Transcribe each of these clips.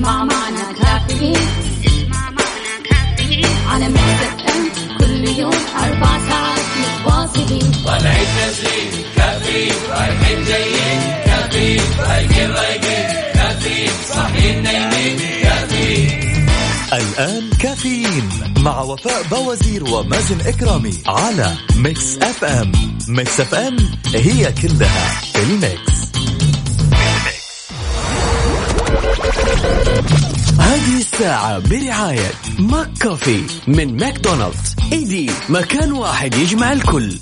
اسمع معنا كافيين اسمع معنا كافيين على مكتب كل يوم أربع ساعات متواصلين طالعين نازلين كافيين رايحين جايين كافيين رايقين رايقين كافيين صاحيين نايمين كافيين الآن كافيين مع وفاء بوازير ومازن إكرامي على Mix FM. Mix FM هي كلها في ال mix. هذه الساعة برعاية McCafé من ماكدونالدز. إيدي مكان واحد يجمع الكل.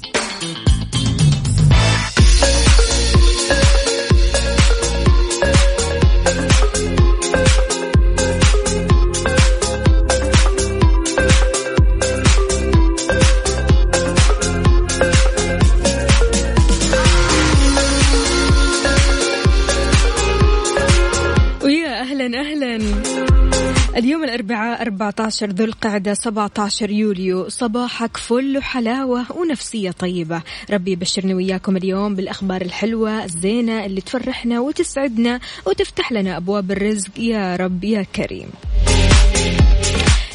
14 ذو القعدة 17 يوليو. صباحك فل وحلاوة ونفسية طيبة. ربي يبشرني وياكم اليوم بالأخبار الحلوة الزينة اللي تفرحنا وتسعدنا وتفتح لنا أبواب الرزق. يا رب يا كريم.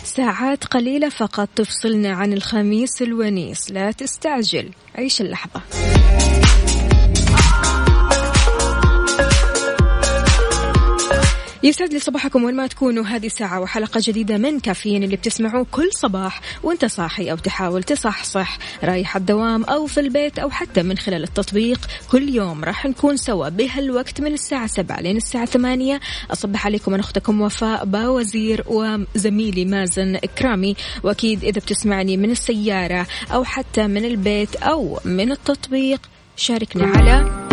ساعات قليلة فقط تفصلنا عن الخميس الونيس. لا تستعجل. عيش اللحظة. يسعد لي صباحكم وين ما تكونوا هذه ساعة وحلقة جديدة من كافيين اللي بتسمعوه كل صباح وانت صاحي أو تحاول تصحصح رايح الدوام أو في البيت أو حتى من خلال التطبيق كل يوم راح نكون سوا بهالوقت من الساعة سبعة لين الساعة ثمانية. أصبح عليكم أنا أختكم وفاء باوزير وزميلي مازن إكرامي. وأكيد إذا بتسمعني من السيارة أو حتى من البيت أو من التطبيق شاركنا على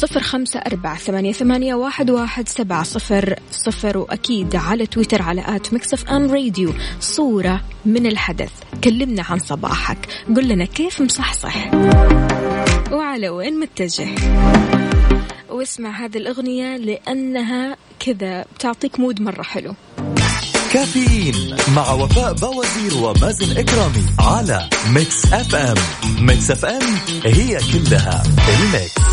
صفر خمسة أربعة ثمانية, ثمانية واحد, واحد سبعة صفر صفر. وأكيد على تويتر على at Mix FM Radio. صورة من الحدث. كلمنا عن صباحك. قل لنا كيف مصحصح. وعلى وين متجه. واسمع هذه الأغنية لأنها كذا بتعطيك mood مرة حلو. كافيين مع وفاء بوازير ومازن إكرامي على Mix FM. Mix FM هي كلها ال mix.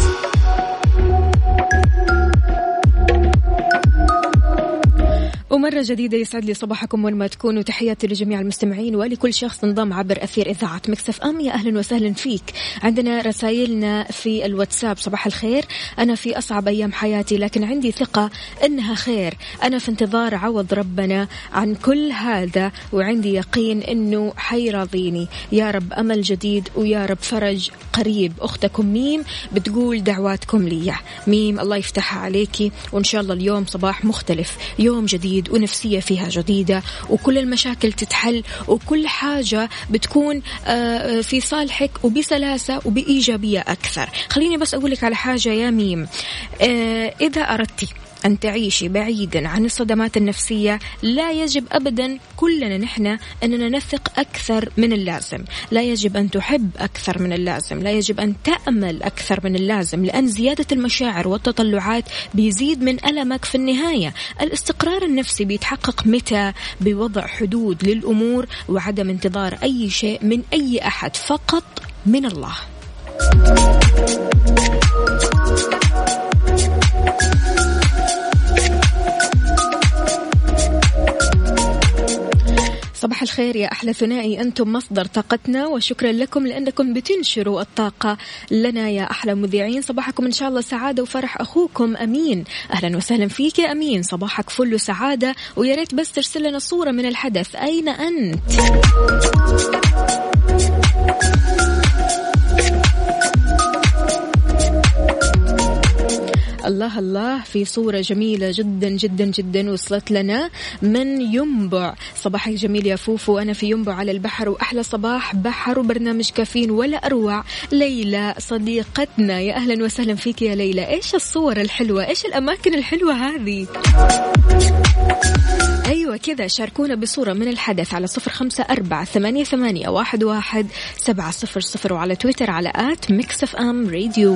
ومرة جديدة يسعد لي صباحكم وين ما تكونوا. تحياتي لجميع المستمعين ولكل شخص انضم عبر أثير إذاعة Mix FM. يا أهلا وسهلا فيك. عندنا رسائلنا في الواتساب. صباح الخير. أنا في أصعب أيام حياتي لكن عندي ثقة أنها خير. أنا في انتظار عوض ربنا عن كل هذا وعندي يقين أنه حيراضيني. يا رب أمل جديد ويا رب فرج قريب. أختكم ميم بتقول دعواتكم لي ميم الله يفتحها عليكي وإن شاء الله اليوم صباح مختلف. يوم جديد ونفسية فيها جديدة وكل المشاكل تتحل وكل حاجة بتكون آه، في صالحك وبسلاسة وبإيجابية أكثر. خليني بس أقول لك على حاجة يا ميم. آه، إذا أردتي أن تعيشي بعيدا عن الصدمات النفسية لا يجب أبدا كلنا نحن أننا نثق أكثر من اللازم. لا يجب أن تحب أكثر من اللازم. لا يجب أن تأمل أكثر من اللازم لأن زيادة المشاعر والتطلعات بيزيد من ألمك في النهاية. الاستقرار النفسي بيتحقق متى؟ بوضع حدود للأمور وعدم انتظار أي شيء من أي أحد فقط من الله. صباح الخير يا أحلى ثنائي أنتم مصدر طاقتنا وشكرا لكم لأنكم بتنشروا الطاقة لنا يا أحلى مذيعين. صباحكم إن شاء الله سعادة وفرح أخوكم أمين. أهلا وسهلا فيك يا أمين. صباحك فل وسعادة ويا ريت بس ترسل لنا صورة من الحدث. أين أنت؟ الله الله في صورة جميلة جدا جدا جدا وصلت لنا من ينبع. صباحك جميل يا فوفو أنا في ينبع على البحر وأحلى صباح. بحر وبرنامج كافيين ولا أروع. ليلى صديقتنا يا أهلا وسهلا فيك يا ليلى. إيش الصور الحلوة؟ إيش الأماكن الحلوة هذه؟ أيوة كذا شاركونا بصورة من الحدث على صفر خمسة أربعة ثمانية, ثمانية واحد, واحد سبعة صفر صفر وعلى تويتر على at Mix FM Radio.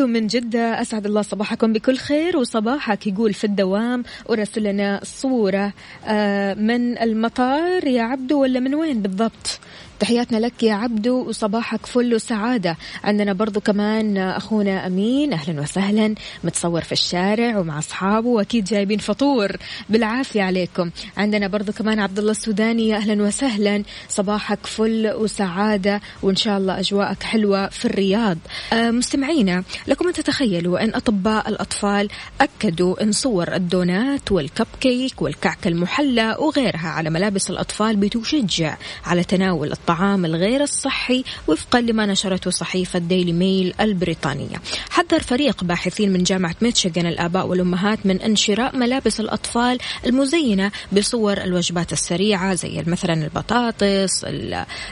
عبدو من جدة. أسعد الله صباحكم بكل خير وصباحك يقول في الدوام ورسل لنا صورة آه، من المطار. يا عبدو ولا من وين بالضبط؟ تحياتنا لك يا عبدو وصباحك فل وسعادة. عندنا برضو كمان أخونا أمين أهلا وسهلا متصور في الشارع ومع أصحابه وأكيد جايبين فطور. بالعافية عليكم. عندنا برضو كمان عبد الله السوداني أهلا وسهلا. صباحك فل وسعادة وإن شاء الله أجواءك حلوة في الرياض. آه مستمعينا لكم أن تتخيلوا أن أطباء الأطفال أكدوا أن صور الدونات والكب كيك والكعك المحلى وغيرها على ملابس الأطفال بتشجع على تناول الطعام الطعام الغير الصحي وفقا لما نشرته صحيفة ديلي ميل البريطانية. حذر فريق باحثين من جامعة ميتشيغان الآباء والأمهات من أن شراء ملابس الأطفال المزينة بصور الوجبات السريعة زي مثلا البطاطس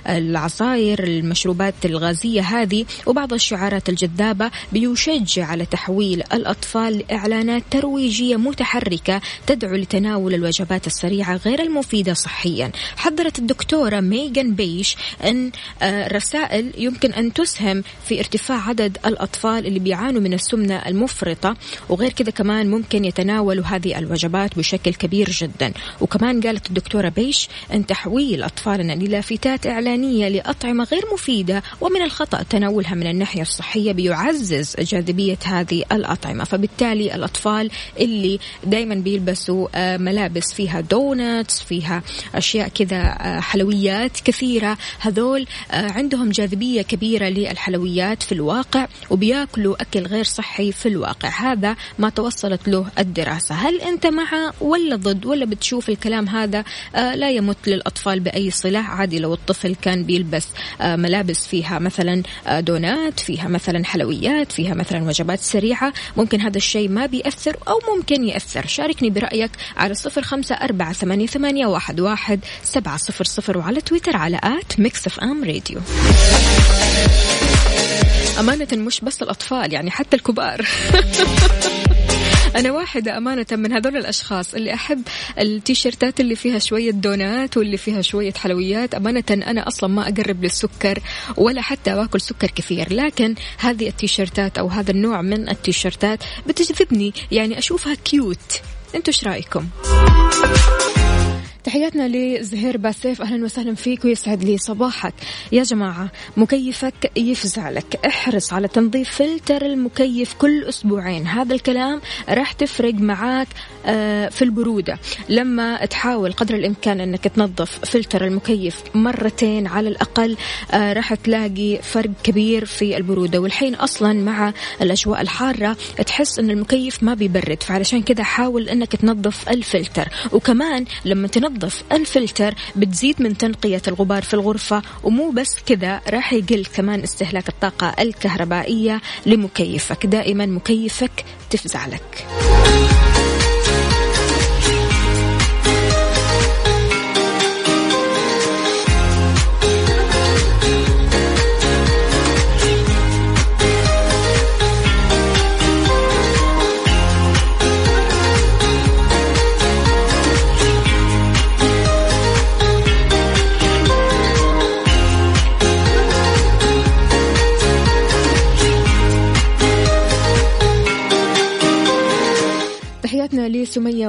العصاير المشروبات الغازية هذه وبعض الشعارات الجذابة بيشجع على تحويل الأطفال لإعلانات ترويجية متحركة تدعو لتناول الوجبات السريعة غير المفيدة صحيا. حذرت الدكتورة ميغان بيش التفتيش أن الرسائل آه، يمكن أن تسهم في ارتفاع عدد الأطفال اللي بيعانوا من السمنة المفرطة. وغير كذا كمان ممكن يتناولوا هذه الوجبات بشكل كبير جدا. وكمان قالت الدكتورة بيش أن تحويل أطفالنا للافتات إعلانية لأطعمة غير مفيدة ومن الخطأ تناولها من الناحية الصحية بيعزز جاذبية هذه الأطعمة. فبالتالي الأطفال اللي دايما بيلبسوا آه، ملابس فيها دونتس فيها أشياء كذا آه، حلويات كثيرة هذول آه، عندهم جاذبية كبيرة للحلويات في الواقع وبياكلوا أكل غير صحي في الواقع. هذا ما توصلت له الدراسة. هل أنت مع ولا ضد ولا بتشوف الكلام هذا؟ آه، لا يمت للأطفال بأي صلة. عادي لو الطفل كان بيلبس آه، ملابس فيها مثلا دونات فيها مثلا حلويات فيها مثلا وجبات سريعة ممكن هذا الشيء ما بيأثر أو ممكن يأثر. شاركني برأيك على صفر خمسة أربعة ثمانية, واحد, واحد سبعة صفر صفر وعلى تويتر على at Mix FM Radio أمانة مش بس الأطفال يعني حتى الكبار. أنا واحدة أمانة من هذول الأشخاص اللي أحب التيشيرتات اللي فيها شوية دونات واللي فيها شوية حلويات. أمانة أنا أصلا ما أقرب للسكر ولا حتى أكل سكر كثير لكن هذه التيشيرتات أو هذا النوع من التيشيرتات بتجذبني يعني أشوفها cute أنتوا إيش رأيكم؟ تحياتنا لزهير باسيف أهلا وسهلا فيك ويسعد لي صباحك. يا جماعة مكيفك يفزع لك. احرص على تنظيف فلتر المكيف كل أسبوعين. هذا الكلام راح تفرق معاك آه، في البرودة. لما تحاول قدر الإمكان إنك تنظف فلتر المكيف مرتين على الأقل آه، راح تلاقي فرق كبير في البرودة. والحين أصلا مع الأجواء الحارة تحس إن المكيف ما بيبرد. فعلشان كذا حاول إنك تنظف الفلتر. وكمان لما تنظف تنظف الفلتر بتزيد من تنقية الغبار في الغرفة ومو بس كذا راح يقل كمان استهلاك الطاقة الكهربائية لمكيفك. دائما مكيفك تفزع لك.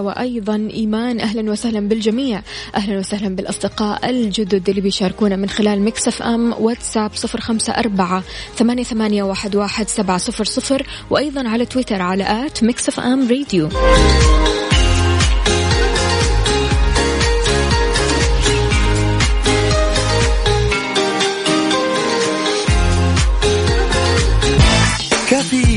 وأيضا إيمان. أهلا وسهلا بالجميع. أهلا وسهلا بالأصدقاء الجدد اللي بيشاركونا من خلال Mix FM واتساب صفر خمسة أربعة ثمانية, ثمانية واحد, واحد سبعة صفر صفر وأيضا على تويتر على at Mix FM Radio.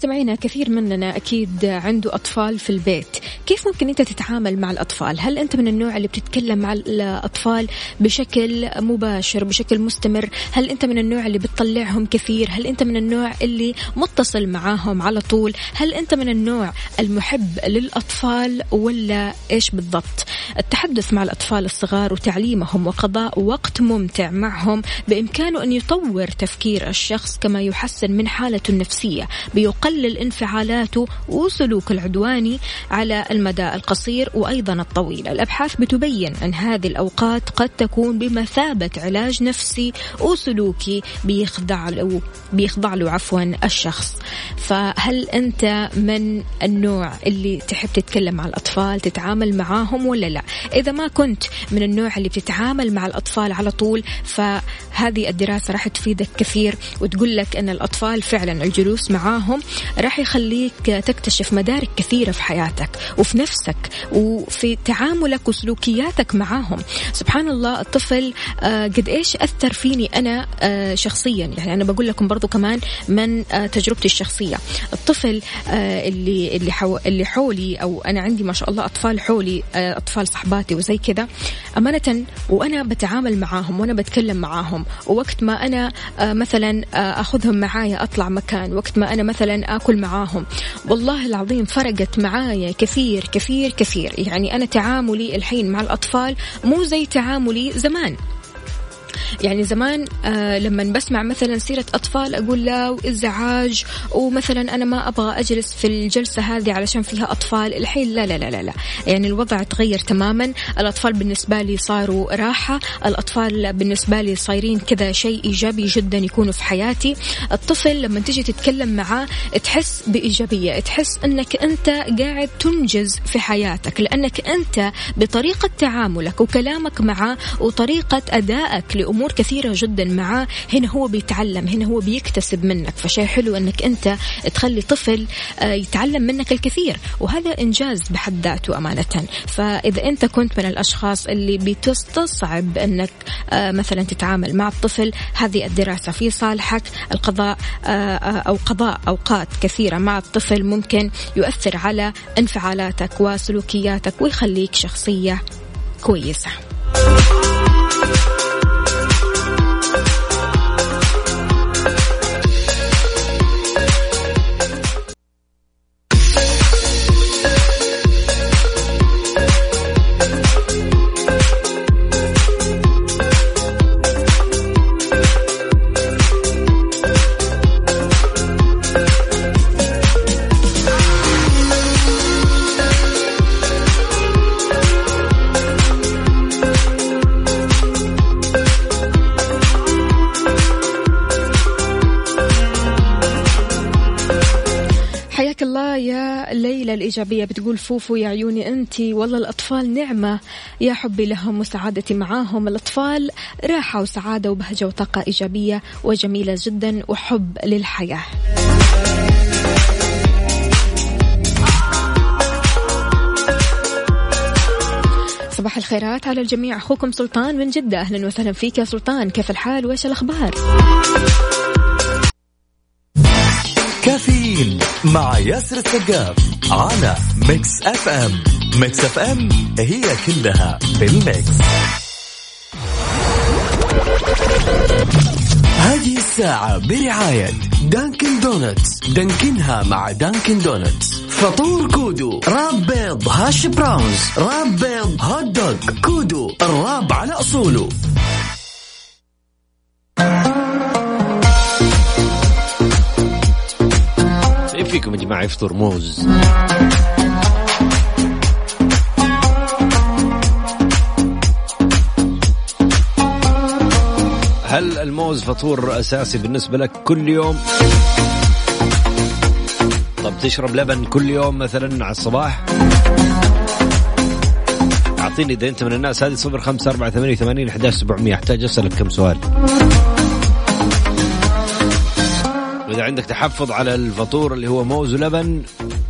مستمعينا كثير مننا أكيد عنده أطفال في البيت. كيف ممكن أنت تتعامل مع الأطفال؟ هل أنت من النوع اللي بتتكلم مع الأطفال بشكل مباشر بشكل مستمر؟ هل أنت من النوع اللي بتطلعهم كثير؟ هل أنت من النوع اللي متصل معاهم على طول؟ هل أنت من النوع المحب للأطفال ولا إيش بالضبط؟ التحدث مع الأطفال الصغار وتعليمهم وقضاء وقت ممتع معهم بإمكانه أن يطور تفكير الشخص كما يحسن من حالته النفسية بيقلل انفعالاته وسلوك العدواني على المدى القصير وأيضا الطويل. الأبحاث بتبين أن هذه الأوقات قد تكون بمثابة علاج نفسي وسلوكي بيخضع له بيخضع له عفوا الشخص. فهل أنت من النوع اللي تحب تتكلم مع الأطفال تتعامل معاهم ولا لا؟ إذا ما كنت من النوع اللي بتتعامل مع الأطفال على طول فهذه الدراسة راح تفيدك كثير وتقول لك أن الأطفال فعلا الجلوس معاهم راح يخليك تكتشف مدارك كثيرة في حياتك وفي نفسك وفي تعاملك وسلوكياتك معاهم. سبحان الله الطفل آه، قد إيش أثر فيني أنا آه، شخصيا؟ يعني أنا بقول لكم برضو كمان من آه، تجربتي الشخصية. الطفل اللي اللي اللي حولي أو أنا عندي ما شاء الله أطفال حولي أطفال صحباتي وزي كذا أمانة وأنا بتعامل معاهم وأنا بتكلم معاهم ووقت ما أنا مثلا أخذهم معايا أطلع مكان وقت ما أنا مثلا آكل معاهم. والله العظيم فرقت معايا كثير كثير كثير. يعني أنا تعاملي الحين مع الأطفال مو زي تعاملي زمان. يعني زمان آه لما بسمع مثلا سيرة أطفال أقول لا وإزعاج ومثلا أنا ما أبغى أجلس في الجلسة هذه علشان فيها أطفال. الحين لا لا لا لا, لا. يعني الوضع تغير تماما. الأطفال بالنسبة لي صاروا راحة. الأطفال بالنسبة لي صايرين كذا شيء إيجابي جدا يكونوا في حياتي. الطفل لما تيجي تتكلم معاه تحس بإيجابية. تحس أنك أنت قاعد تنجز في حياتك. لأنك أنت بطريقة تعاملك وكلامك معاه وطريقة أدائك لأمور امور كثيرة جدا معاه هنا هو بيتعلم هنا هو بيكتسب منك. فشيء حلو إنك أنت تخلي طفل آه، يتعلم منك الكثير. وهذا إنجاز بحد ذاته أمانة. فإذا أنت كنت من الأشخاص اللي بتستصعب إنك آه، مثلا تتعامل مع الطفل هذه الدراسة في صالحك. القضاء آه، أو قضاء أوقات كثيرة مع الطفل ممكن يؤثر على انفعالاتك وسلوكياتك ويخليك شخصية كويسة. الإيجابية بتقول فوفو يا عيوني أنت والله الأطفال نعمة. يا حبي لهم وسعادتي معاهم. الأطفال راحة وسعادة وبهجة وطاقة إيجابية وجميلة جدا وحب للحياة. صباح الخيرات على الجميع. أخوكم سلطان من جدة. أهلا وسهلا فيك يا سلطان. كيف الحال؟ وإيش الأخبار؟ مع ياسر السقاف على Mix FM Mix FM هي كلها في ال mix. هذه الساعة برعاية Dunkin' Donuts Dunkin ها مع Dunkin' Donuts فطور كودو wrap بيض hash browns wrap بيض hot dog كودو ال wrap على أصوله. فيكم يا جماعة يفطر موز. هل الموز فطور أساسي بالنسبة لك كل يوم؟ طب تشرب لبن كل يوم مثلا على الصباح؟ أعطيني إذا أنت من الناس هذه صفر خمسة أربعة ثمانية ثمانين أحتاج أسألك كم سؤال. وإذا عندك تحفظ على الفطور اللي هو موز ولبن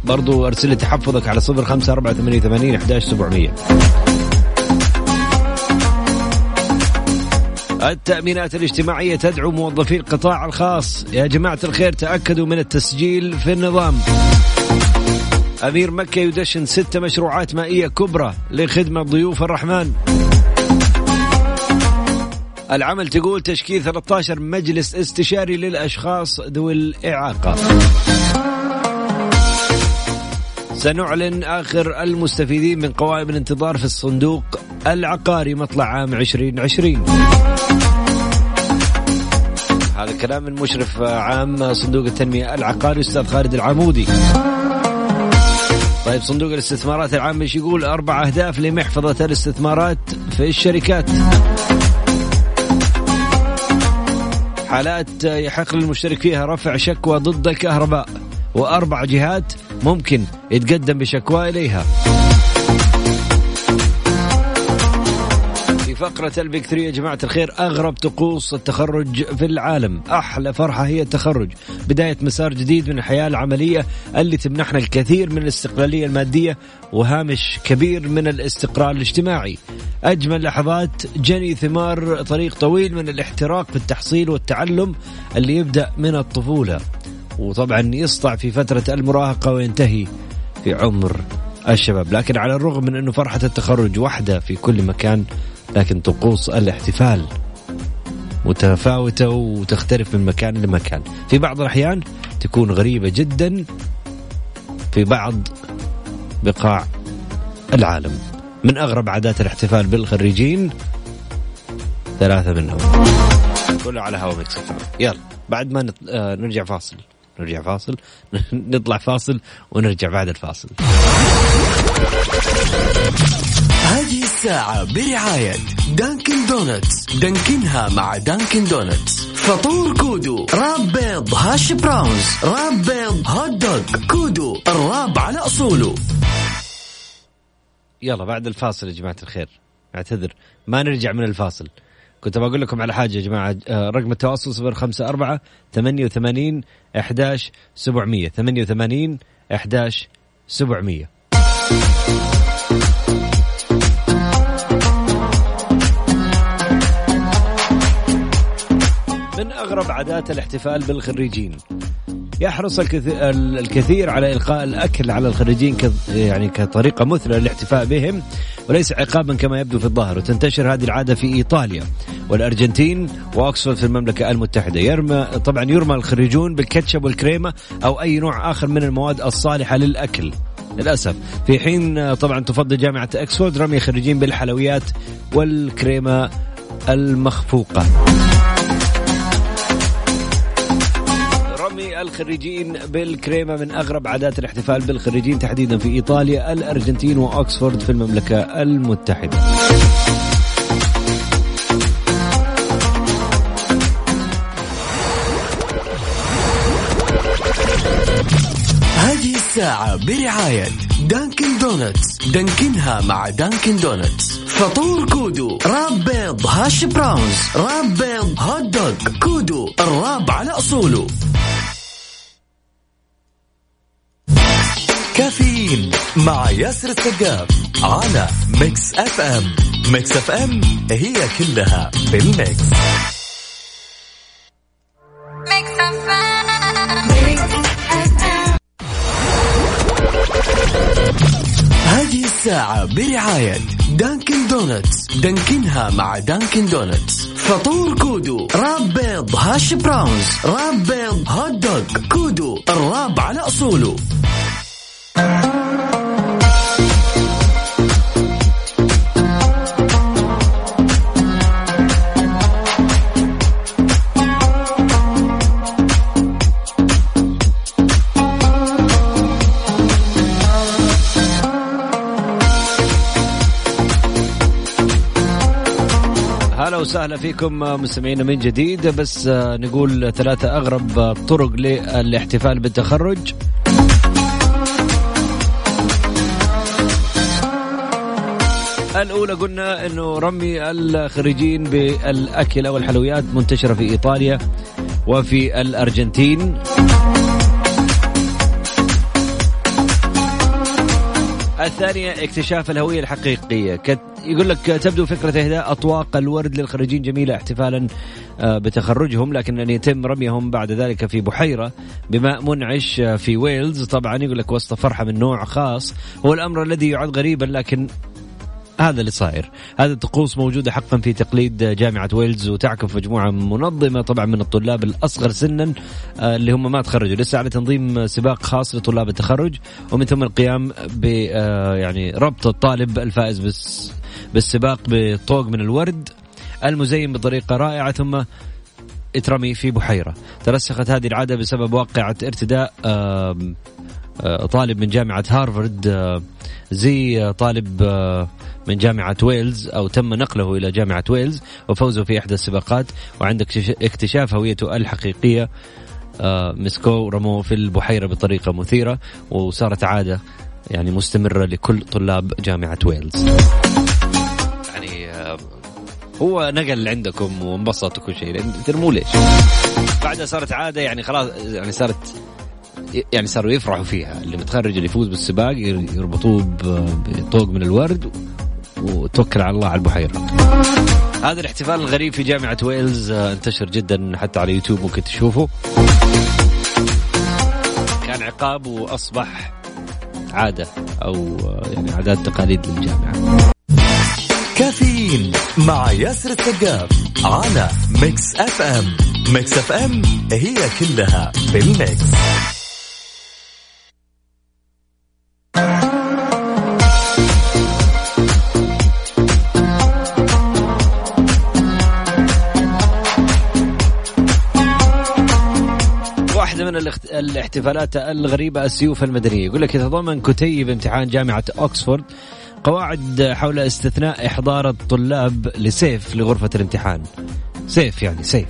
برضو أرسل لي تحفظك على صفر خمسة أربعة ثمانية ثمانين أحداش سبعمية. التأمينات الاجتماعية تدعو موظفي القطاع الخاص. يا جماعة الخير تأكدوا من التسجيل في النظام. أمير مكة يدشن ست مشروعات مائية كبرى لخدمة ضيوف الرحمن. العمل تقول تشكيل 13 مجلس استشاري للأشخاص ذوي الإعاقة. سنعلن آخر المستفيدين من قوائم الانتظار في الصندوق العقاري مطلع عام 2020 هذا كلام من مشرف عام صندوق التنمية العقاري أستاذ خالد العمودي. طيب صندوق الاستثمارات العامة إيش يقول؟ أربع أهداف لمحفظة الاستثمارات في الشركات. حالات يحق للمشترك فيها رفع شكوى ضد الكهرباء وأربع جهات ممكن يتقدم بشكوى إليها. فقرة 3 يا جماعة الخير أغرب طقوس التخرج في العالم. أحلى فرحة هي التخرج. بداية مسار جديد من الحياة العملية اللي تمنحنا الكثير من الاستقلالية المادية وهامش كبير من الاستقرار الاجتماعي. أجمل لحظات جني ثمار طريق طويل من الاحتراق في التحصيل والتعلم اللي يبدأ من الطفولة. وطبعا يسطع في فترة المراهقة وينتهي في عمر الشباب. لكن على الرغم من أنه فرحة التخرج وحدة في كل مكان لكن طقوس الاحتفال متفاوتة وتختلف من مكان لمكان. في بعض الأحيان تكون غريبة جدا في بعض بقاع العالم. من أغرب عادات الاحتفال بالخريجين ثلاثة منهم. كله على هوا Mix يلا بعد ما نت... آه نرجع فاصل. نرجع فاصل. نطلع فاصل ونرجع بعد الفاصل. هذه الساعة برعاية Dunkin' Donuts Dunkin ها مع Dunkin' Donuts فطور كودو. wrap بيض hash browns. wrap بيض hot dog. كودو. ال wrap على أصوله. يلا بعد الفاصل يا جماعة الخير. اعتذر. ما نرجع من الفاصل. كنت بقول لكم على حاجة يا جماعة. آه، رقم التواصل 054 88 11 700 88 11 700 أغرب عادات الاحتفال بالخريجين. يحرص الكثير, على إلقاء الأكل على الخريجين يعني كطريقة مثلى للاحتفاء بهم وليس عقابا كما يبدو في الظاهر. وتنتشر هذه العادة في إيطاليا والأرجنتين وأكسفورد في المملكة المتحدة. يرمى طبعا يرمى الخريجون بالكاتشب والكريمة أو أي نوع آخر من المواد الصالحة للأكل. للأسف في حين طبعا تفضل جامعة أكسفورد رمي خريجين بالحلويات والكريمة المخفوقة. الخريجين بالكريمة من أغرب عادات الاحتفال بالخريجين تحديدا في إيطاليا الأرجنتين وأكسفورد في المملكة المتحدة. هذه الساعة برعاية Dunkin' Donuts. Dunkin ها مع Dunkin' Donuts. فطور كودو wrap بيض hash browns wrap بيض hot dog كودو ال wrap على أصوله. كافيين مع ياسر السقاف على Mix FM Mix FM هي كلها بال mix هذه الساعة برعاية Dunkin' Donuts Dunkin ها مع Dunkin' Donuts فطور كودو wrap بيض hash browns wrap بيض hot dog كودو الراب على أصوله. وسهلا فيكم مستمعينا من جديد. بس نقول ثلاثة أغرب طرق للاحتفال بالتخرج. الأولى قلنا أنه رمي الخريجين بالأكل أو الحلويات منتشرة في إيطاليا وفي الأرجنتين. الثانية اكتشاف الهوية الحقيقية. يقول لك تبدو فكرة إهداء أطواق الورد للخريجين جميلة احتفالا آه، بتخرجهم لكن أن يتم رميهم بعد ذلك في بحيرة بماء منعش آه، في ويلز. طبعا يقول لك وسط فرحة من نوع خاص. هو الأمر الذي يعد غريبا لكن هذا اللي صاير. هذه الطقوس موجودة حقا في تقليد جامعة ويلز وتعكف مجموعة منظمة طبعا من الطلاب الأصغر سنا آه، اللي هم ما تخرجوا. لسه على تنظيم سباق خاص لطلاب التخرج ومن ثم القيام ب آه، يعني ربط الطالب الفائز بالسباق بطوق من الورد المزين بطريقة رائعة ثم اترمي في بحيرة. ترسخت هذه العادة بسبب واقعة ارتداء طالب من جامعة هارفارد آه، زي آه، طالب آه، من جامعة ويلز أو تم نقله إلى جامعة ويلز وفوزه في إحدى السباقات وعند اكتش- اكتشاف هويته الحقيقية آه، مسكوه ورموه في البحيرة بطريقة مثيرة وصارت عادة يعني مستمرة لكل طلاب جامعة ويلز. يعني آه، هو نقل عندكم وانبسط وكل شيء لأن ترموا ليش؟ بعدها صارت عادة يعني خلاص يعني صارت يعني صاروا يفرحوا فيها. اللي متخرج اللي يفوز بالسباق ير- يربطوه بطوق من الورد وتوكل على الله على البحيرة. هذا الاحتفال الغريب في جامعة ويلز آه، انتشر جدا حتى على يوتيوب ممكن تشوفه. كان عقاب وأصبح عادة أو آه، يعني عادات تقاليد للجامعة. كافيين مع ياسر السقاف على Mix FM. Mix FM هي كلها بال mix. الاحتفالات الغريبة السيوف المدنية. يقول لك يتضمن كتيب امتحان جامعة أكسفورد قواعد حول استثناء إحضار الطلاب لسيف لغرفة الامتحان. سيف يعني سيف.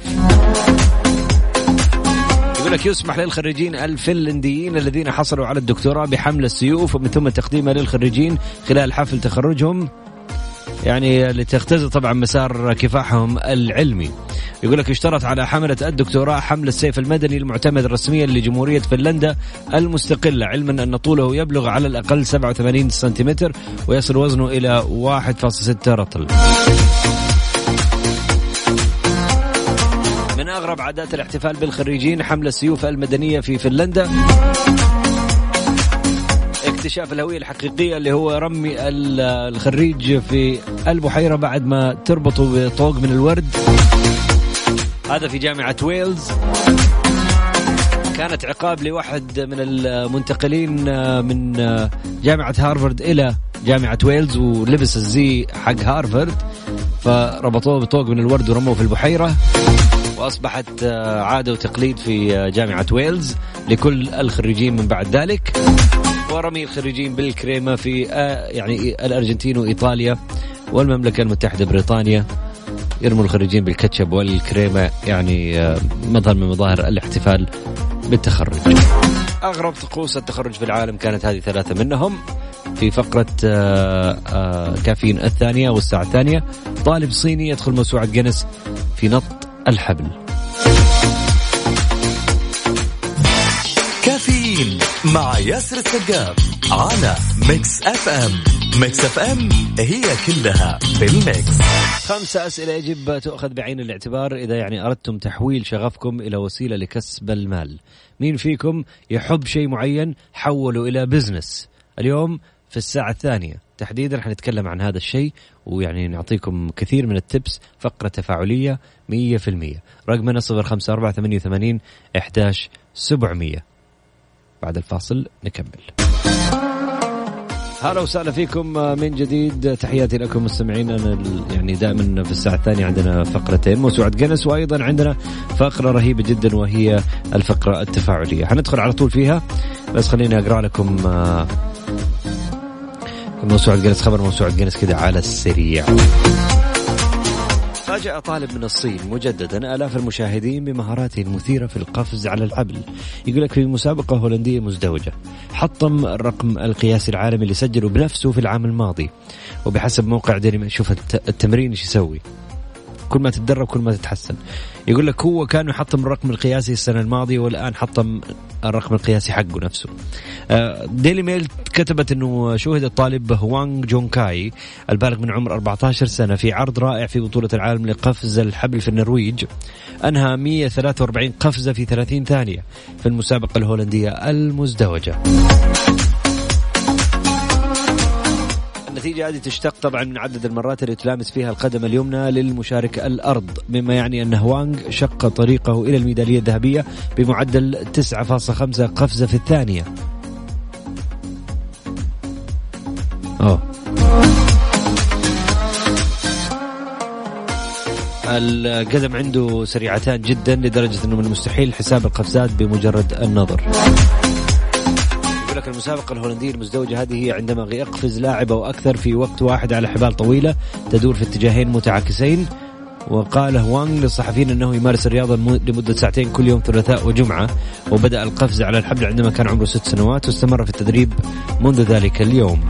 يقول لك يسمح للخريجين الفنلنديين الذين حصلوا على الدكتوراه بحمل السيوف ومن ثم تقديمها للخريجين خلال حفل تخرجهم. يعني لتختزل طبعا مسار كفاحهم العلمي. يقول لك اشترط على حملة الدكتوراه حمل السيف المدني المعتمد رسميا لجمهورية فنلندا المستقلة علما أن طوله يبلغ على الأقل 87 سنتيمتر ويصل وزنه إلى 1.6 رطل. من أغرب عادات الاحتفال بالخريجين حمل السيوف المدنية في فنلندا. اكتشاف الهوية الحقيقية اللي هو رمي ال- الخريج في البحيرة بعد ما تربطه بطوق من الورد. هذا في جامعة ويلز. كانت عقاب لواحد من المنتقلين من جامعة هارفارد إلى جامعة ويلز ولبس الزي حق هارفارد فربطوه بطوق من الورد ورموه في البحيرة وأصبحت عادة وتقليد في جامعة ويلز لكل الخريجين من بعد ذلك. ورمي الخريجين بالكريمة في آه، يعني الأرجنتين وإيطاليا والمملكة المتحدة بريطانيا. يرموا الخريجين بالكاتشب والكريمة يعني آه، مظهر من مظاهر الاحتفال بالتخرج. أغرب طقوس التخرج في العالم كانت هذه ثلاثة منهم في فقرة آه، آه، كافيين الثانية والساعة الثانية. طالب صيني يدخل موسوعة جينيس في نط الحبل. كافيين مع ياسر السقاف على Mix FM. Mix FM هي كلها بال mix خمسة أسئلة يجب تؤخذ بعين الاعتبار. إذا يعني أردتم تحويل شغفكم إلى وسيلة لكسب المال مين فيكم يحب شيء معين؟ حوله إلى business. اليوم في الساعة الثانية تحديدا حنتكلم عن هذا الشيء ويعني نعطيكم كثير من ال tips. فقرة تفاعلية 100% رقمنا 05488 11 700 بعد الفاصل نكمل. هلا وسهلا فيكم من جديد. تحياتي لكم مستمعين. يعني دائما في الساعة الثانية عندنا فقرتين. موسوعة جنس وأيضا عندنا فقرة رهيبة جدا وهي الفقرة التفاعلية. حندخل على طول فيها بس خليني أقرأ لكم آه، موسوعة جنس خبر موسوعة جنس كذا على السريع. فاجأ طالب من الصين مجددا آلاف المشاهدين بمهاراته المثيرة في القفز على الحبل يقول لك في مسابقة هولندية مزدوجة حطم الرقم القياسي العالمي اللي سجله بنفسه في العام الماضي وبحسب موقع ديني شوف الت- التمرين إيش يسوي. كل ما تتدرب كل ما تتحسن. يقول لك هو كان يحطم الرقم القياسي السنة الماضية والآن حطم الرقم القياسي حقه نفسه. آه، Daily Mail كتبت أنه شوهد الطالب هوانغ جون كاي البالغ من عمر 14 سنة في عرض رائع في بطولة العالم لقفز الحبل في النرويج. أنهى 143 قفزة في 30 ثانية في المسابقة الهولندية المزدوجة. النتيجة هذه تشتق طبعا من عدد المرات اللي تلامس فيها القدم اليمنى للمشارك الأرض مما يعني أن هوانغ شق طريقه إلى الميدالية الذهبية بمعدل 9.5 قفزة في الثانية أوه. القدم عنده سريعتان جدا لدرجة أنه من المستحيل حساب القفزات بمجرد النظر لك المسابقة الهولندية المزدوجة هذه هي عندما يقفز لاعب أو أكثر في وقت واحد على حبال طويلة تدور في اتجاهين متعاكسين وقال هوانغ للصحفيين أنه يمارس الرياضة لمدة ساعتين كل يوم ثلاثاء وجمعة وبدأ القفز على الحبل عندما كان عمره ست سنوات واستمر في التدريب منذ ذلك اليوم.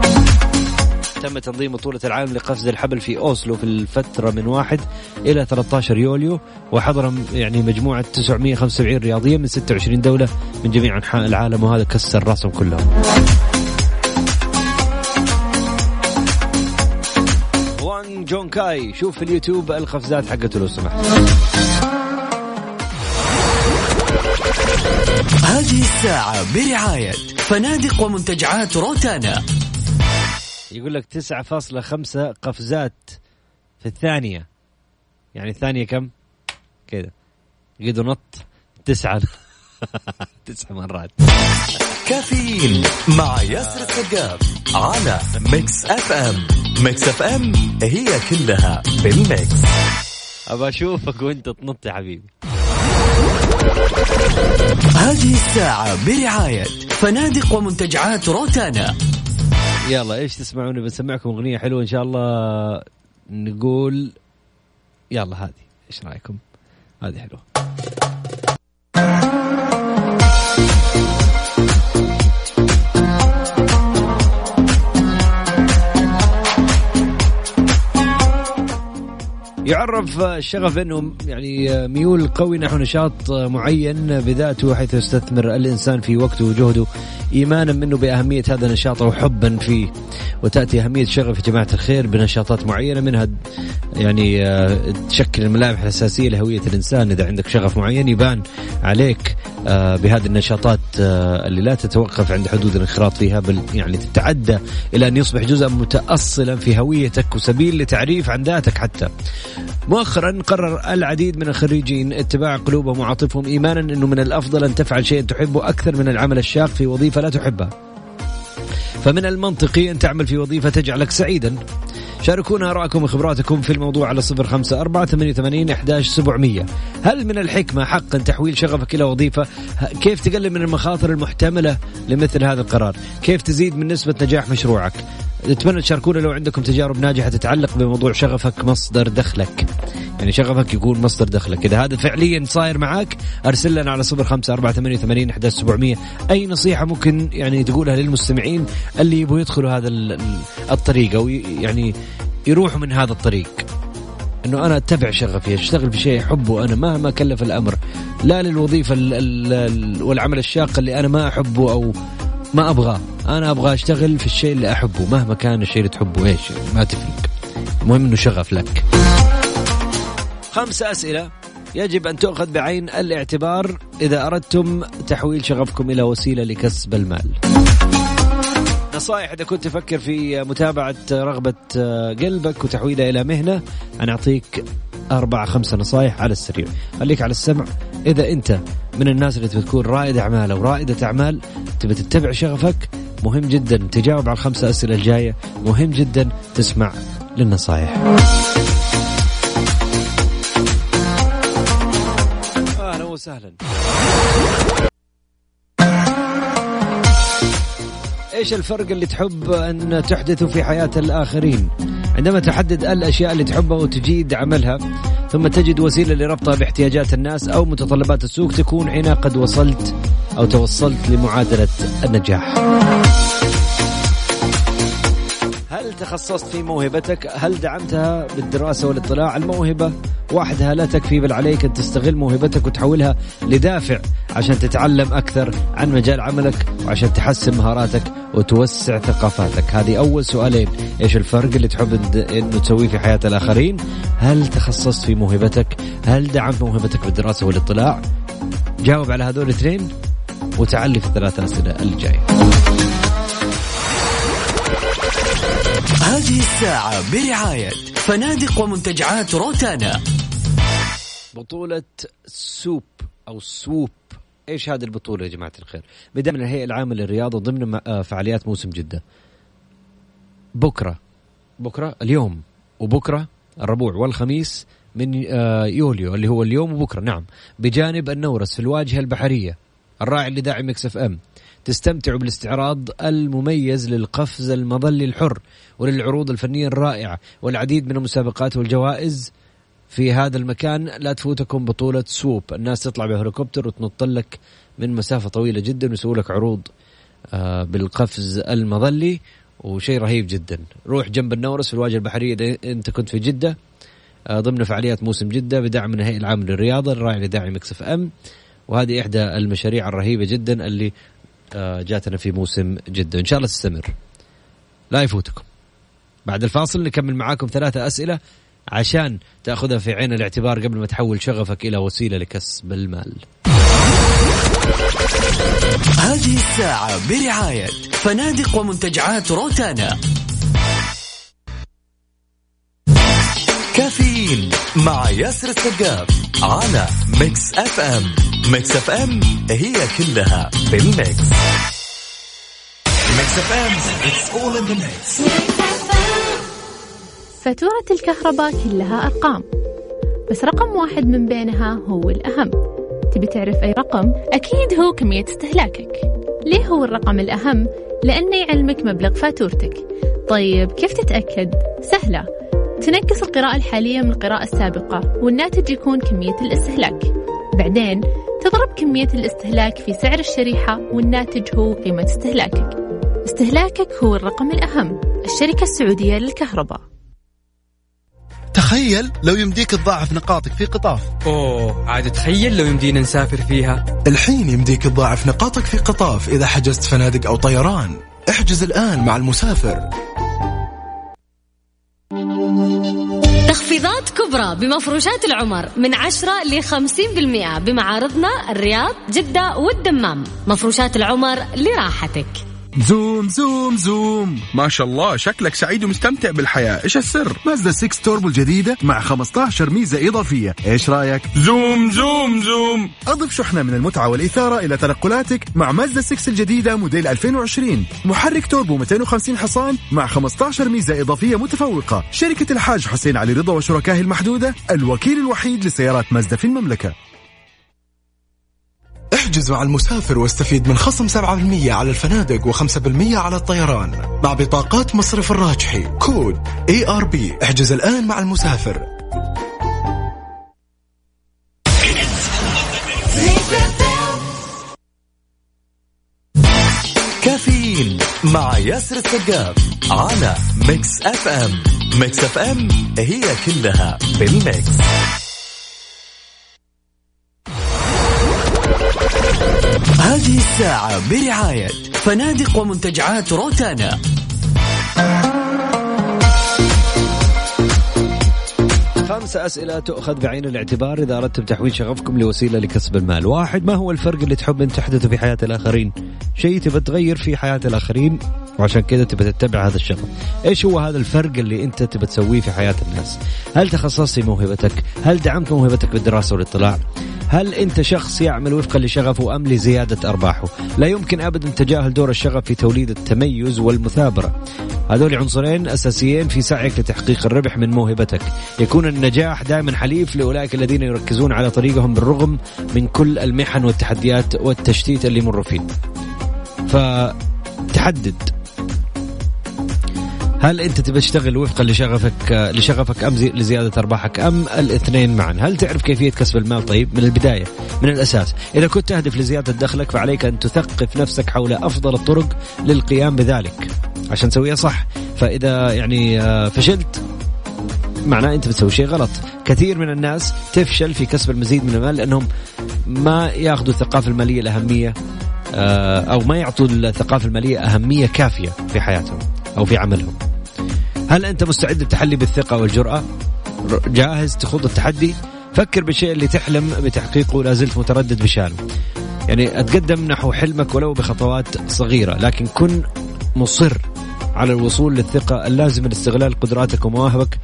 تم تنظيم بطولة العالم لقفز الحبل في أوسلو في الفترة من 1 إلى 13 يوليو وحضر يعني مجموعة 975 رياضيا من 26 دولة من جميع أنحاء العالم وهذا كسر راسهم كلهم وان جون كاي شوف في اليوتيوب القفزات حقته لو سمحت. هذه الساعة برعاية فنادق ومنتجعات روتانا. يقول لك 9.5 قفزات في الثانية. يعني الثانية كم؟ كذا. قيدوا نط تسعة. تسع مرات. كافيين مع ياسر السقاف على Mix FM Mix FM هي كلها بال mix ابى أشوفك وأنت تنط يا حبيبي. هذه الساعة برعاية فنادق ومنتجعات روتانا. يلا إيش تسمعون؟ بنسمعكم أغنية حلوة إن شاء الله نقول يلا هذه. إيش رأيكم؟ هذه حلوة. يعرف الشغف إنه يعني ميول قوي نحو نشاط معين بذاته حيث يستثمر الإنسان في وقته وجهده إيمانا منه بأهمية هذا النشاط أو حبا فيه. وتأتي أهمية الشغف في جماعة الخير بنشاطات معينة منها يعني تشكل الملامح الأساسية لهوية الإنسان. إذا عندك شغف معين يبان عليك. بهذه النشاطات اللي لا تتوقف عند حدود الانخراط فيها بل يعني تتعدى إلى أن يصبح جزءا متاصلا في هويتك وسبيل لتعريف عن ذاتك حتى مؤخرا قرر العديد من الخريجين اتباع قلوبهم وعاطفهم ايمانا إنه من الأفضل أن تفعل شيء تحبه أكثر من العمل الشاق في وظيفة لا تحبها. فمن المنطقي أن تعمل في وظيفة تجعلك سعيدا. شاركونا آراءكم وخبراتكم في الموضوع على صفر خمسة أربعة ثمانية وثمانين إحداش سبعمية. هل من الحكمة حقا تحويل شغفك إلى وظيفة؟ كيف تقلل من المخاطر المحتملة لمثل هذا القرار؟ كيف تزيد من نسبة نجاح مشروعك؟ نتمنى تشاركونا لو عندكم تجارب ناجحة تتعلق بموضوع شغفك مصدر دخلك. يعني شغفك يكون مصدر دخلك. إذا هذا فعليا صاير معك أرسل لنا على صفر خمسة أربعة ثمانية وثمانين إحداش سبعمية. أي نصيحة ممكن يعني تقولها للمستمعين؟ اللي يبغوا يدخلوا هذا الطريق أو يعني يروحوا من هذا الطريق. إنه أنا أتبع شغفي أشتغل بشيء أحبه أنا مهما كلف الأمر. لا للوظيفة ال ال والعمل الشاق اللي أنا ما أحبه أو ما أبغاه. أنا أبغى أشتغل في الشيء اللي أحبه مهما كان الشيء اللي تحبه. إيش؟ ما تفرق. المهم إنه شغف لك. خمس أسئلة يجب أن تؤخذ بعين الاعتبار إذا أردتم تحويل شغفكم إلى وسيلة لكسب المال. نصائح إذا كنت تفكر في متابعة رغبة قلبك وتحويلها إلى مهنة أنا أعطيك أربع خمسة نصائح على السريع. خليك على السمع. إذا أنت من الناس اللي تبي تكون رائد أعمال أو رائدة أعمال تبي تتبع شغفك مهم جدا تجاوب على الخمسة أسئلة الجاية مهم جدا تسمع للنصائح. أهلا وسهلا. إيش الفرق اللي تحب أن تحدثه في حياة الآخرين؟ عندما تحدد الأشياء اللي تحبها وتجيد عملها ثم تجد وسيلة لربطها باحتياجات الناس أو متطلبات السوق تكون هنا قد وصلت أو توصلت لمعادلة النجاح. تخصصت في موهبتك؟ هل دعمتها بالدراسة والاطلاع؟ الموهبة وحدها لا تكفي بل عليك أن تستغل موهبتك وتحولها لدافع عشان تتعلم أكثر عن مجال عملك وعشان تحسن مهاراتك وتوسع ثقافاتك. هذه أول سؤالين. إيش الفرق اللي تحب أنه تسويه في حياة الآخرين؟ هل تخصصت في موهبتك؟ هل دعمت موهبتك بالدراسة والاطلاع؟ جاوب على هذول الاثنين وتعلي في الثلاث أسئلة الجاية. هذه الساعة برعاية فنادق ومنتجعات روتانا. بطولة سوب أو سوب إيش هذه البطولة يا جماعة الخير؟ بدأ من الهيئة العامة للرياضة ضمن آه، فعاليات موسم جدة. بكرة. بكرة؟ اليوم. وبكرة الربوع والخميس من آه، يوليو اللي هو اليوم وبكرة. نعم. بجانب النورس في الواجهة البحرية الراعي اللي داعم Mix FM. تستمتعوا بالاستعراض المميز للقفز المظلي الحر وللعروض الفنية الرائعة والعديد من المسابقات والجوائز في هذا المكان. لا تفوتكم بطولة سوب الناس تطلع بهليكوبتر وتنط لك من مسافة طويلة جدا ويسووا لك عروض آه، بالقفز المظلي وشيء رهيب جدا. روح جنب النورس في الواجهة البحرية إذا أنت كنت في جدة آه، ضمن فعاليات موسم جدة بدعم الهيئة العامة للرياضة الراعي لداعي مكسف أم. وهذه إحدى المشاريع الرهيبة جدا اللي جاتنا في موسم جدة إن شاء الله تستمر لا يفوتكم بعد الفاصل نكمل معاكم ثلاثة أسئلة عشان تأخذها في عين الاعتبار قبل ما تحول شغفك إلى وسيلة لكسب المال. هذه الساعة برعاية فنادق ومنتجعات روتانا. كافيين مع ياسر السقاف على Mix FM. Mix FM هي كلها بال mix. Mix FM it's all in the mix. فاتورة الكهرباء كلها أرقام بس رقم واحد من بينها هو الأهم تبي تعرف أي رقم؟ أكيد هو كمية استهلاكك ليه هو الرقم الأهم؟ لأنه يعلمك مبلغ فاتورتك طيب كيف تتأكد؟ سهلة تنقص القراءة الحالية من القراءة السابقة والناتج يكون كمية الاستهلاك. بعدين تضرب كمية الاستهلاك في سعر الشريحة والناتج هو قيمة استهلاكك. استهلاكك هو الرقم الأهم. الشركة السعودية للكهرباء. تخيل لو يمديك تضاعف نقاطك في قطاف. أوه عاد تخيل لو يمدينا نسافر فيها. الحين يمديك تضاعف نقاطك في قطاف إذا حجزت فنادق أو طيران. احجز الآن مع المسافر. تخفيضات كبرى بمفروشات العمر من 10 ل 50% بمعارضنا الرياض جدة والدمام. مفروشات العمر لراحتك. zoom zoom zoom. ما شاء الله شكلك سعيد ومستمتع بالحياة. إيش السر؟ مازدا 6 توربو الجديدة مع 15 ميزة إضافية. إيش رأيك؟ zoom zoom zoom. أضف شحنة من المتعة والإثارة إلى تنقلاتك مع مازدا 6 الجديدة موديل 2020 محرك توربو 250 حصان مع 15 ميزة إضافية متفوقة. شركة الحاج حسين علي رضا وشركائه المحدودة الوكيل الوحيد لسيارات مازدا في المملكة. احجز مع المسافر واستفيد من خصم 7% على الفنادق و5% على الطيران مع بطاقات مصرف الراجحي code ARB احجز الآن مع المسافر كافيين مع ياسر السقاف على Mix FM. Mix FM هي كلها بال mix. هذه الساعة برعاية فنادق ومنتجعات روتانا. خمسة أسئلة تؤخذ بعين الاعتبار إذا أردتم تحويل شغفكم لوسيلة لكسب المال. واحد ما هو الفرق اللي تحب أن تحدثه في حياة الآخرين؟ شيء تبى تغير في حياة الآخرين؟ وعشان كذا تبى تتبع هذا الشغف. إيش هو هذا الفرق اللي أنت تبى تسويه في حياة الناس؟ هل تخصصت موهبتك؟ هل دعمت موهبتك بالدراسة والإطلاع؟ هل أنت شخص يعمل وفقا لشغفه أم لزيادة أرباحه؟ لا يمكن أبدا تجاهل دور الشغف في توليد التميز والمثابرة. هذول عنصرين أساسيين في سعيك لتحقيق الربح من موهبتك. يكون النجاح دائما حليف لأولئك الذين يركزون على طريقهم بالرغم من كل المحن والتحديات والتشتيت اللي يمروا فيه. فتحدد. هل انت تبي تشتغل وفقا لشغفك لشغفك أم زي- لزيادة أرباحك أم الاثنين معا؟ هل تعرف كيفية كسب المال؟ طيب من البداية من الأساس؟ إذا كنت تهدف لزيادة دخلك فعليك أن تثقف نفسك حول أفضل الطرق للقيام بذلك. عشان تسويها صح. فإذا يعني آه، فشلت معناه أنت بتسوي شيء غلط. كثير من الناس تفشل في كسب المزيد من المال لأنهم ما يأخذوا الثقافة المالية الأهمية آه، أو ما يعطوا الثقافة المالية أهمية كافية في حياتهم. أو في عملهم. هل أنت مستعد للتحلي بالثقة والجرأة؟ جاهز تخوض التحدي؟ فكر بالشيء اللي تحلم بتحقيقه لا زلت متردد بشانه. يعني أتقدم نحو حلمك ولو بخطوات صغيرة لكن كن مصر على الوصول للثقة اللازمة لاستغلال قدراتك ومواهبك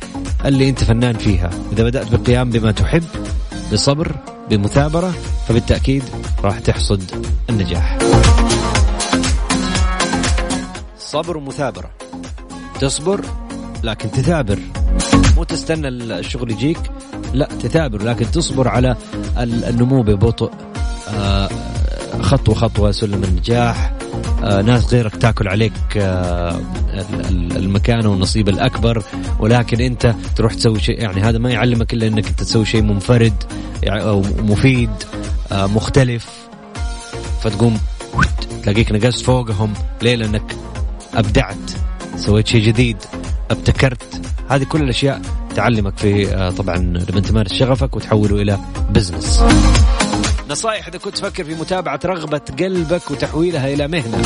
اللي أنت فنان فيها. إذا بدأت بالقيام بما تحب بصبر بمثابرة فبالتأكيد راح تحصد النجاح. صبر ومثابرة تصبر لكن تثابر. مو تستنى الشغل يجيك لا تثابر لكن تصبر على النمو ببطء. آه، خطوة خطوة سلم النجاح. آه، ناس غيرك تاكل عليك آه، المكان والنصيب الأكبر. ولكن أنت تروح تسوي شيء يعني هذا ما يعلمك إلا أنك أنت تسوي شيء منفرد أو مفيد مختلف. فتقوم تلاقيك نقصت فوقهم ليه لانك أبدعت سويت شيء جديد ابتكرت. هذه كل الأشياء تعلمك في آه، طبعا لما تمارس شغفك وتحوله إلى business نصائح إذا كنت تفكر في متابعة رغبة قلبك وتحويلها إلى مهنة.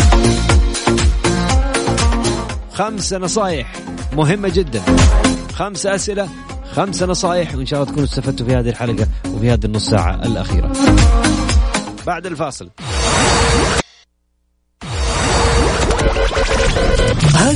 خمسة نصائح مهمة جدا. خمسة أسئلة خمسة نصائح وإن شاء الله تكونوا استفدتوا في هذه الحلقة وفي هذه النص ساعة الأخيرة. بعد الفاصل.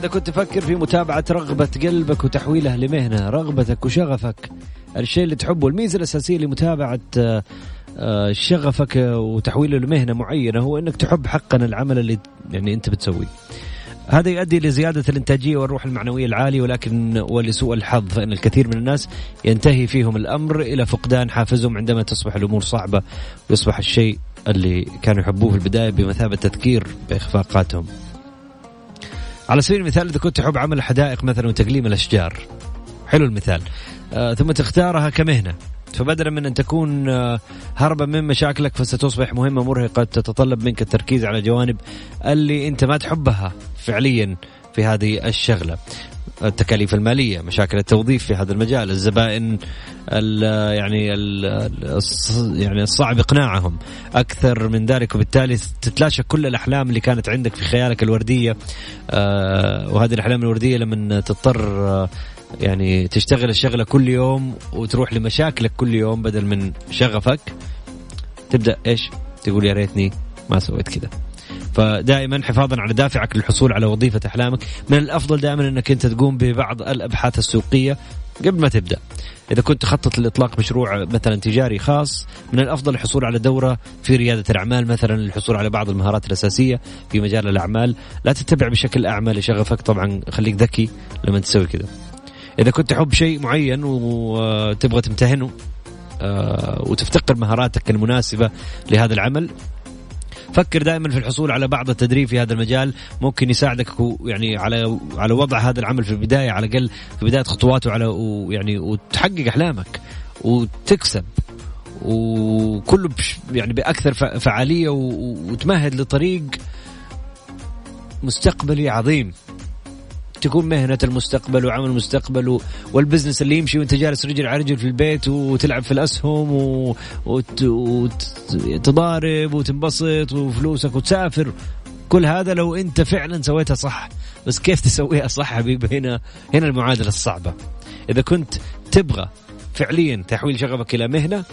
إذا كنت تفكر في متابعة رغبة قلبك وتحويلها لمهنة رغبتك وشغفك الشيء اللي تحبه الميزة الأساسية لمتابعة آه، آه، شغفك وتحويله لمهنة معينة هو أنك تحب حقا العمل اللي يعني أنت بتسويه. هذا يؤدي لزيادة الإنتاجية والروح المعنوية العالية ولكن ولسوء الحظ فإن الكثير من الناس ينتهي فيهم الأمر إلى فقدان حافزهم عندما تصبح الأمور صعبة ويصبح الشيء اللي كانوا يحبوه في البداية بمثابة تذكير بإخفاقاتهم. على سبيل المثال إذا كنت تحب عمل الحدائق مثلا وتقليم الأشجار. حلو المثال. آه ثم تختارها كمهنة. فبدلا من أن تكون آه هربا من مشاكلك فستصبح مهمة مرهقة تتطلب منك التركيز على جوانب اللي أنت ما تحبها فعليا في هذه الشغلة. التكاليف المالية، مشاكل التوظيف في هذا المجال، الزبائن ال يعني ال يعني الصعب إقناعهم، أكثر من ذلك وبالتالي تتلاشى كل الأحلام اللي كانت عندك في خيالك الوردية آه وهذه الأحلام الوردية لما تضطر آه يعني تشتغل الشغلة كل يوم وتروح لمشاكلك كل يوم بدل من شغفك تبدأ إيش؟ تقول يا ريتني ما سويت كذا. فدائما حفاظا على دافعك للحصول على وظيفة أحلامك. من الأفضل دائما أنك أنت تقوم ببعض الأبحاث السوقية قبل ما تبدأ. إذا كنت تخطط لإطلاق مشروع مثلا تجاري خاص من الأفضل الحصول على دورة في ريادة الأعمال مثلا للحصول على بعض المهارات الأساسية في مجال الأعمال. لا تتبع بشكل أعمى لشغفك طبعا خليك ذكي لما تسوي كذا. إذا كنت تحب شيء معين وتبغى تمتهنه آه، وتفتقر مهاراتك المناسبة لهذا العمل فكر دائما في الحصول على بعض التدريب في هذا المجال. ممكن يساعدك يعني على على وضع هذا العمل في البداية على الأقل في بداية خطواته على ويعني وتحقق أحلامك وتكسب. وكله يعني بأكثر فعالية وتمهد لطريق مستقبلي عظيم. تكون مهنة المستقبل وعمل المستقبل والبزنس اللي يمشي وانت جالس رجل على رجل في البيت وتلعب في الأسهم وتضارب وتنبسط وفلوسك وتسافر. كل هذا لو انت فعلا سويتها صح. بس كيف تسويها صح حبيبي؟ هنا هنا المعادلة الصعبة. إذا كنت تبغى فعليا تحويل شغفك إلى مهنة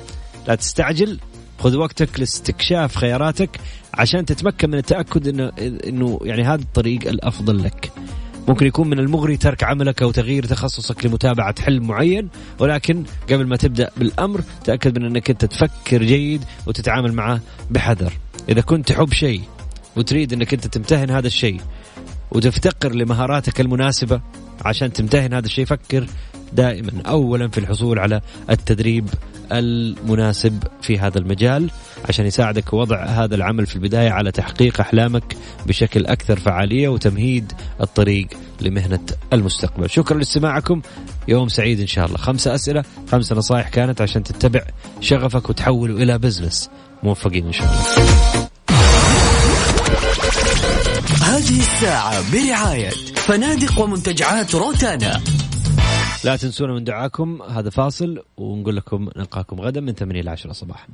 لا تستعجل. خذ وقتك لاستكشاف خياراتك عشان تتمكن من التأكد انه إنه يعني هذا الطريق الأفضل لك. ممكن يكون من المغري ترك عملك أو تغيير تخصصك لمتابعة حلم معين ولكن قبل ما تبدأ بالأمر تأكد من أنك أنت تفكر جيد وتتعامل معه بحذر. إذا كنت تحب شيء وتريد أنك أنت تمتهن هذا الشيء وتفتقر لمهاراتك المناسبة عشان تمتهن هذا الشيء فكر دائما اولا في الحصول على التدريب المناسب في هذا المجال عشان يساعدك وضع هذا العمل في البداية على تحقيق أحلامك بشكل أكثر فعالية وتمهيد الطريق لمهنة المستقبل. شكرا لاستماعكم يوم سعيد إن شاء الله. خمسه أسئلة، خمسه نصائح كانت عشان تتبع شغفك وتحوله إلى بزنس. موفقين إن شاء الله. هذه الساعة برعاية فنادق ومنتجعات روتانا لا تنسونا من دعاكم. هذا فاصل ونقول لكم نلقاكم غدا من 8 إلى 10 صباحا.